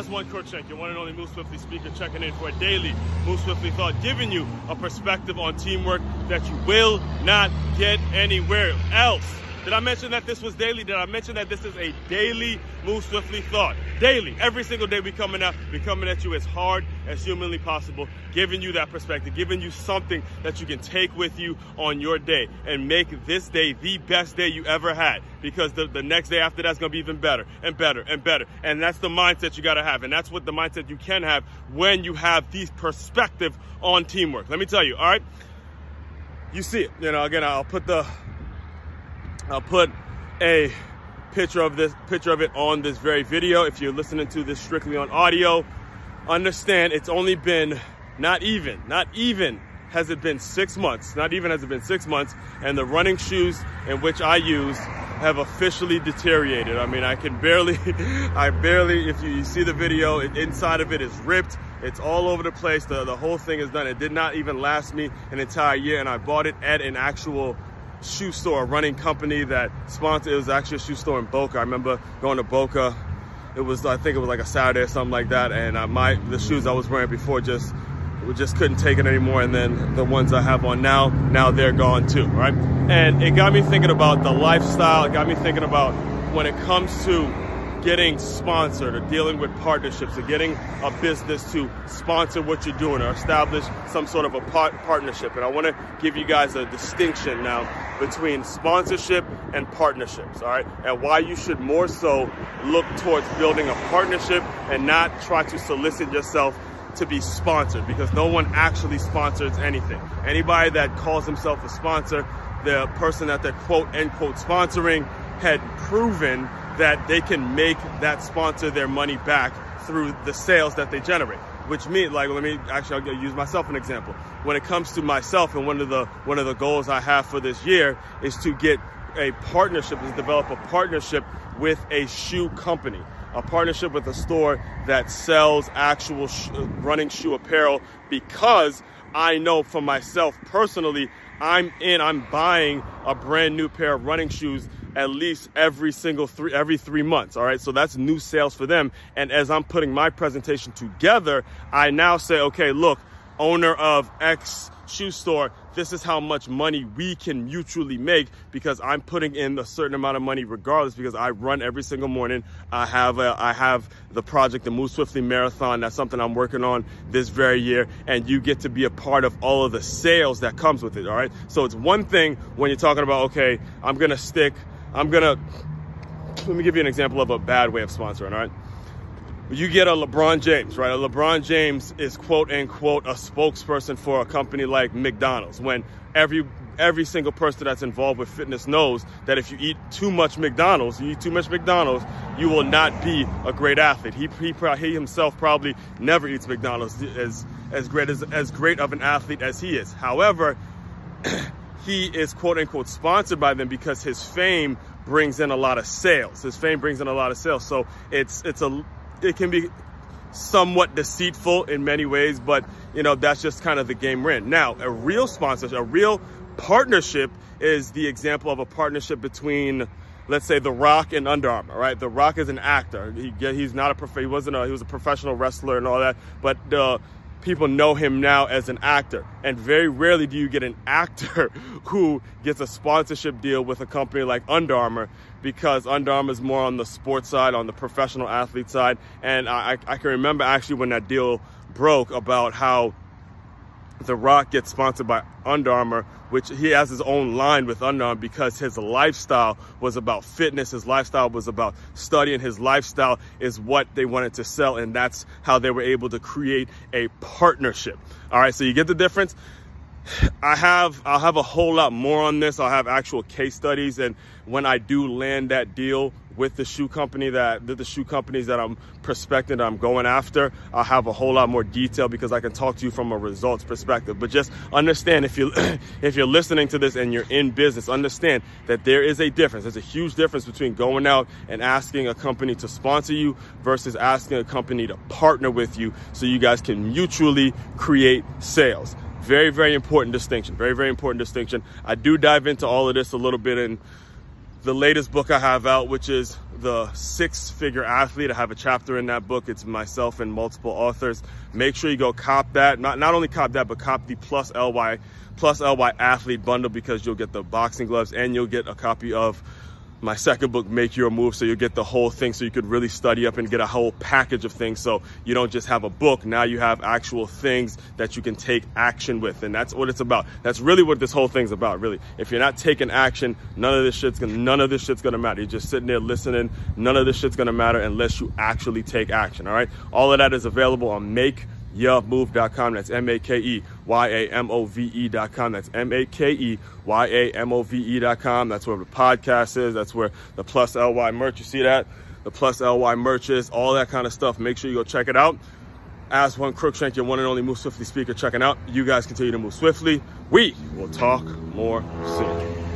Oswald Cruikshank, your one and only Move Swiftly speaker, checking in for a daily Move Swiftly thought, giving you a perspective on teamwork that you will not get anywhere else. Did I mention that this was daily? Did I mention that this is a daily Move Swiftly thought? Daily, every single day we coming out, we coming at you as hard as humanly possible, giving you that perspective, giving you something that you can take with you on your day and make this day the best day you ever had. Because the, the next day after that's gonna be even better and better and better. And that's the mindset you gotta have. And that's what the mindset you can have when you have these perspective on teamwork. Let me tell you, all right? You see it. You know, again, I'll put the I'll put a picture of this picture of it on this very video. If you're listening to this strictly on audio, understand it's only been not even, not even has it been six months, not even has it been six months, and the running shoes in which I use have officially deteriorated. I mean, I can barely, I barely, if you, you see the video, it, inside of it is ripped. It's all over the place. The, the whole thing is done. It did not even last me an entire year, and I bought it at an actual shoe store, a running company that sponsored. It was actually a shoe store in Boca. I remember going to Boca. It was, I think it was like a Saturday or something like that. And I, my the shoes I was wearing before just we just couldn't take it anymore. And then the ones I have on now, now they're gone too, right? And it got me thinking about the lifestyle. It got me thinking about when it comes to getting sponsored or dealing with partnerships or getting a business to sponsor what you're doing or establish some sort of a part partnership. And I want to give you guys a distinction now between sponsorship and partnerships, all right? And why you should more so look towards building a partnership and not try to solicit yourself to be sponsored because no one actually sponsors anything. Anybody that calls himself a sponsor, the person that they're quote unquote sponsoring had proven that they can make that sponsor their money back through the sales that they generate. Which means, like, let me actually I'll use myself an example. When it comes to myself, and one of the one of the goals I have for this year is to get a partnership, is develop a partnership with a shoe company, a partnership with a store that sells actual sh- running shoe apparel, because I know for myself personally, I'm in, I'm buying a brand new pair of running shoes at least every single three every three months all right? So that's new sales for them. And as i'm putting my presentation together i now say okay look owner of x shoe store this is how much money we can mutually make because i'm putting in a certain amount of money regardless because i run every single morning i have a, i have the project the move swiftly marathon that's something i'm working on this very year and you get to be a part of all of the sales that comes with it all right so it's one thing when you're talking about okay i'm gonna stick I'm gonna let me give you an example of a bad way of sponsoring, all right? You get a LeBron James, right? A LeBron James is quote unquote a spokesperson for a company like McDonald's when every every single person that's involved with fitness knows that if you eat too much McDonald's, you eat too much McDonald's, you will not be a great athlete. He, he, he himself probably never eats McDonald's as, as great as, as great of an athlete as he is. However, he is quote unquote sponsored by them because his fame brings in a lot of sales. His fame brings in a lot of sales. So it's it's a it can be somewhat deceitful in many ways, but you know, that's just kind of the game we're in. Now, a real sponsorship, a real partnership is the example of a partnership between let's say The Rock and Under Armour, right? The Rock is an actor. He, he's not a prof- he wasn't a he was a professional wrestler and all that, but the people know him now as an actor. And very rarely do you get an actor who gets a sponsorship deal with a company like Under Armour because Under Armour is more on the sports side, on the professional athlete side. And I, I can remember actually when that deal broke about how the Rock gets sponsored by Under Armour, which he has his own line with Under Armour because his lifestyle was about fitness. His lifestyle was about studying. His lifestyle is what they wanted to sell, and that's how they were able to create a partnership. All right, so you get the difference. I have I'll have a whole lot more on this. I'll have actual case studies, and when I do land that deal with the shoe company that the shoe companies that I'm prospecting that I'm going after, I'll have a whole lot more detail because I can talk to you from a results perspective. But just understand if you if you're listening to this and you're in business, understand that there is a difference. There's a huge difference between going out and asking a company to sponsor you versus asking a company to partner with you so you guys can mutually create sales. Very, very important distinction. Very, very important distinction. I do dive into all of this a little bit in the latest book I have out, which is the six figure athlete. I have a chapter in that book. It's myself and multiple authors. Make sure you go cop that. Not, not only cop that, but cop the plus LY, plus LY athlete bundle because you'll get the boxing gloves and you'll get a copy of my second book, Make Your Move, so you get the whole thing so you could really study up and get a whole package of things. So you don't just have a book, now you have actual things that you can take action with. And that's what it's about. That's really what this whole thing's about, really. If you're not taking action, none of this shit's gonna none of this shit's gonna matter. You're just sitting there listening, none of this shit's gonna matter unless you actually take action. All right. All of that is available on Make Move.com. That's M A K E Y A M O V E.com. That's M A K E Y A M O V E.com. That's where the podcast is. That's where the plus LY merch, you see that? The plus LY merch is, all that kind of stuff. Make sure you go check it out. Oswald Cruikshank, your one and only Move Swiftly speaker, checking out. You guys continue to move swiftly. We will talk more soon.